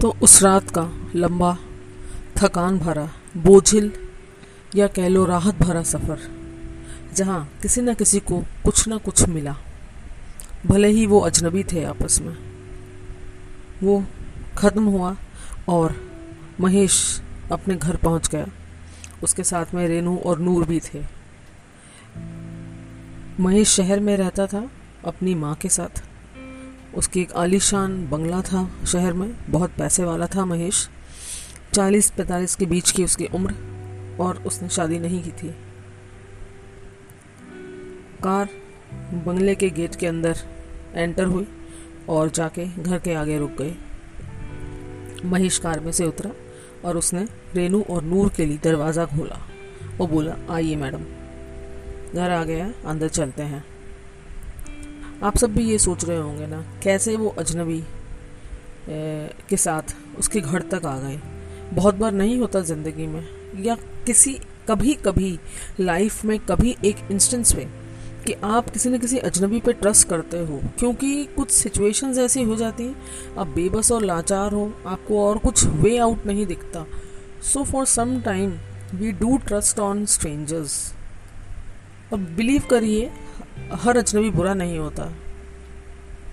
तो उस रात का लंबा थकान भरा, बोझिल या कह लो राहत भरा सफ़र, जहाँ किसी न किसी को कुछ न कुछ मिला। भले ही वो अजनबी थे आपस में। वो ख़त्म हुआ और महेश अपने घर पहुँच गया। उसके साथ में रेनू और नूर भी थे। महेश शहर में रहता था अपनी माँ के साथ। उसकी एक आलीशान बंगला था शहर में, बहुत पैसे वाला था महेश। चालीस पैंतालीस के बीच की उसकी उम्र, और उसने शादी नहीं की थी। कार बंगले के गेट के अंदर एंटर हुई और जाके घर के आगे रुक गई। महेश कार में से उतरा और उसने रेनू और नूर के लिए दरवाज़ा खोला। वो बोला, आइए मैडम। घर आ गया, अंदर चलते हैं। आप सब भी ये सोच रहे होंगे ना, कैसे वो अजनबी के साथ उसके घर तक आ गए। बहुत बार नहीं होता ज़िंदगी में, या किसी कभी कभी लाइफ में, कभी एक इंस्टेंस पे, कि आप किसी न किसी अजनबी पे ट्रस्ट करते हो, क्योंकि कुछ सिचुएशंस ऐसी हो जाती हैं, आप बेबस और लाचार हो, आपको और कुछ वे आउट नहीं दिखता। So for some time we do trust on strangers और बिलीव करिए हर अजनबी बुरा नहीं होता।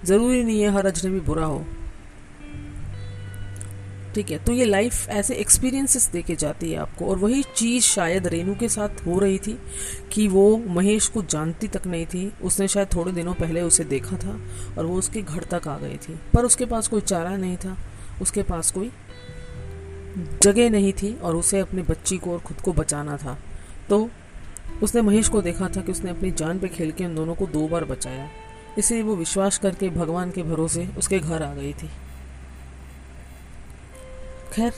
ज़रूरी नहीं है हर अजनबी बुरा हो। ठीक है तो ये लाइफ ऐसे एक्सपीरियंसेस दे के जाती है आपको और वही चीज़ शायद रेनू के साथ हो रही थी कि वो महेश को जानती तक नहीं थी, उसने शायद थोड़े दिनों पहले उसे देखा था और वो उसके घर तक आ गई थी। पर उसके पास कोई चारा नहीं था, उसके पास कोई जगह नहीं थी और उसे अपने बच्ची को और खुद को बचाना था। तो उसने महेश को देखा था कि उसने अपनी जान पे खेल के उन दोनों को दो बार बचाया। इसलिए वो विश्वास करके भगवान के भरोसे उसके घर आ गई थी। खैर,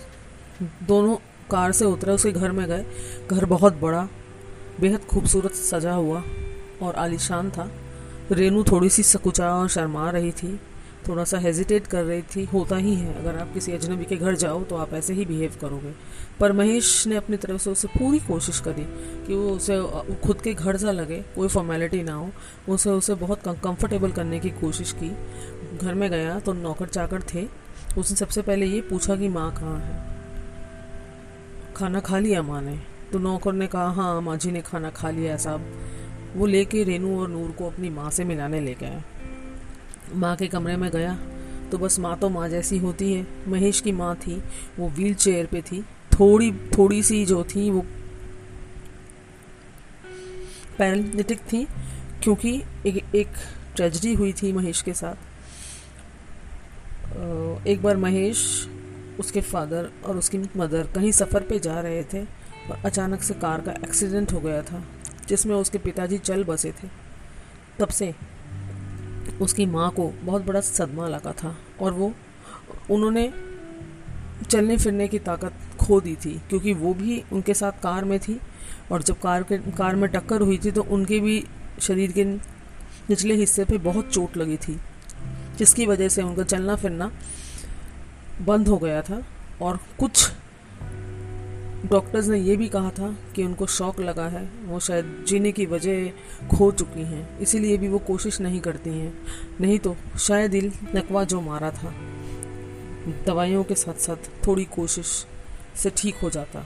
दोनों कार से उतरे, उसके घर में गए। घर बहुत बड़ा, बेहद खूबसूरत सजा हुआ और आलिशान था। रेनू थोड़ी सी सकुचा और शर्मा रही थी। थोड़ा सा हेजिटेट कर रही थी, होता ही है। अगर आप किसी अजनबी के घर जाओ तो आप ऐसे ही बिहेव करोगे। पर महेश ने अपनी तरफ़ से उसे पूरी कोशिश करी कि वो उसे खुद के घर सा लगे, कोई फॉर्मेलिटी ना हो। उसे उसे बहुत कंफर्टेबल करने की कोशिश की। घर में गया तो नौकर चाकर थे। उसने सबसे पहले ये पूछा कि माँ कहाँ है? खाना खा लिया माँ ने? तो नौकर ने कहा हाँ माँ जी ने खाना खा लिया साहब। वो लेके रेनू और नूर को अपनी माँ से मिलाने ले गया माँ के कमरे में गया तो बस माँ तो माँ जैसी होती है। महेश की माँ थी, वो व्हील चेयर पे थी। थोड़ी थोड़ी सी जो थी वो पैरालिटिक थी, क्योंकि एक एक ट्रेजडी हुई थी महेश के साथ। एक बार महेश, उसके फादर और उसकी मदर कहीं सफ़र पे जा रहे थे और अचानक से कार का एक्सीडेंट हो गया था, जिसमें उसके पिताजी चल बसे थे। तब से उसकी माँ को बहुत बड़ा सदमा लगा था और वो, उन्होंने चलने फिरने की ताकत खो दी थी, क्योंकि वो भी उनके साथ कार में थी और जब कार के, कार में टक्कर हुई थी तो उनके भी शरीर के निचले हिस्से पे बहुत चोट लगी थी, जिसकी वजह से उनका चलना फिरना बंद हो गया था और कुछ डॉक्टर्स ने ये भी कहा था कि उनको शौक लगा है। वो शायद जीने की वजह खो चुकी हैं। इसीलिए भी वो कोशिश नहीं करती हैं। नहीं तो शायद दिल नकवा जो मारा था, दवाइयों के साथ साथ थोड़ी कोशिश से ठीक हो जाता।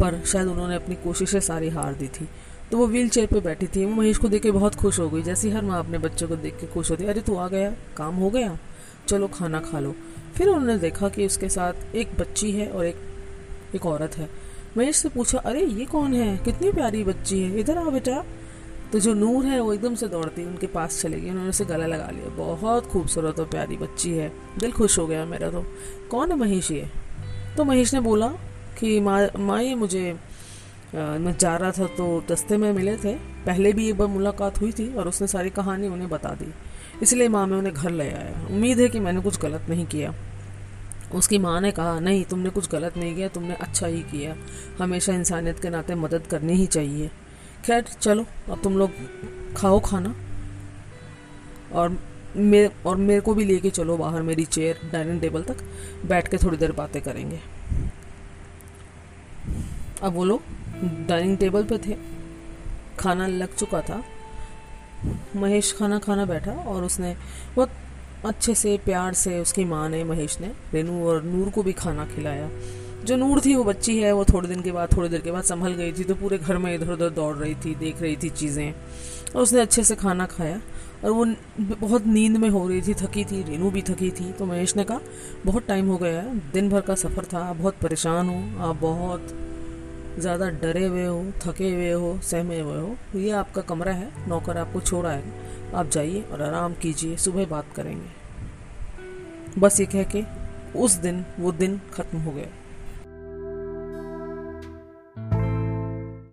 पर शायद उन्होंने अपनी कोशिशें सारी हार दी थी। तो वो व्हील चेयर पर बैठी थी। वो महेश को देख के बहुत खुश हो गई। जैसे हर माँ अपने बच्चे को देख के खुश होती, अरे तू आ गया? काम हो गया? चलो खाना खा लो। फिर उन्होंने देखा कि उसके साथ एक बच्ची है और एक एक औरत है। महेश से पूछा, अरे, ये कौन है? कितनी प्यारी बच्ची है। इधर आ बेटा। तो जो नूर है, वो एकदम से दौड़ती उनके पास चले गई। उन्होंने उसे गला लगा लिया। बहुत खूबसूरत और प्यारी बच्ची है। दिल खुश हो गया मेरा तो। कौन है महेश ये? तो महेश ने बोला कि, माँ माँ, ये मुझे मैं जा रहा था तो दस्ते में मिले थे। पहले भी एक बार मुलाकात हुई थी और उसने सारी कहानी उन्हें बता दी। इसलिए माँ, मैं उन्हें घर ले आया। उम्मीद है कि मैंने कुछ गलत नहीं किया। उसकी माँ ने कहा, नहीं, तुमने कुछ गलत नहीं किया, तुमने अच्छा ही किया। हमेशा इंसानियत के नाते मदद करनी ही चाहिए। खैर, चलो, अब तुम लोग खाओ खाना। और मेरे और मेरे को भी लेके चलो बाहर मेरी चेयर, डाइनिंग टेबल तक। बैठ के थोड़ी देर बातें करेंगे। अब वो लोग डाइनिंग टेबल पे थे। खाना लग चुका था। महेश खाना खाना बैठा और उसने बहुत अच्छे से, प्यार से उसकी माँ ने, महेश ने रेनू और नूर को भी खाना खिलाया। जो नूर थी वो बच्ची है, वो थोड़े दिन के बाद, थोड़ी देर के बाद संभल गई थी तो पूरे घर में इधर उधर दौड़ रही थी, देख रही थी चीज़ें। और उसने अच्छे से खाना खाया, और वो बहुत नींद में हो रही थी, थकी थी रेनू भी थकी थी। तो महेश ने कहा, बहुत टाइम हो गया है, दिन भर का सफ़र था, आप बहुत परेशान हो, आप बहुत ज़्यादा डरे हुए हो, थके हुए हो, सहमे हुए हो, ये आपका कमरा है, नौकर आपको छोड़ा है आप जाइए और आराम कीजिए, सुबह बात करेंगे। बस ये कह के, उस दिन, वो दिन ख़त्म हो गया।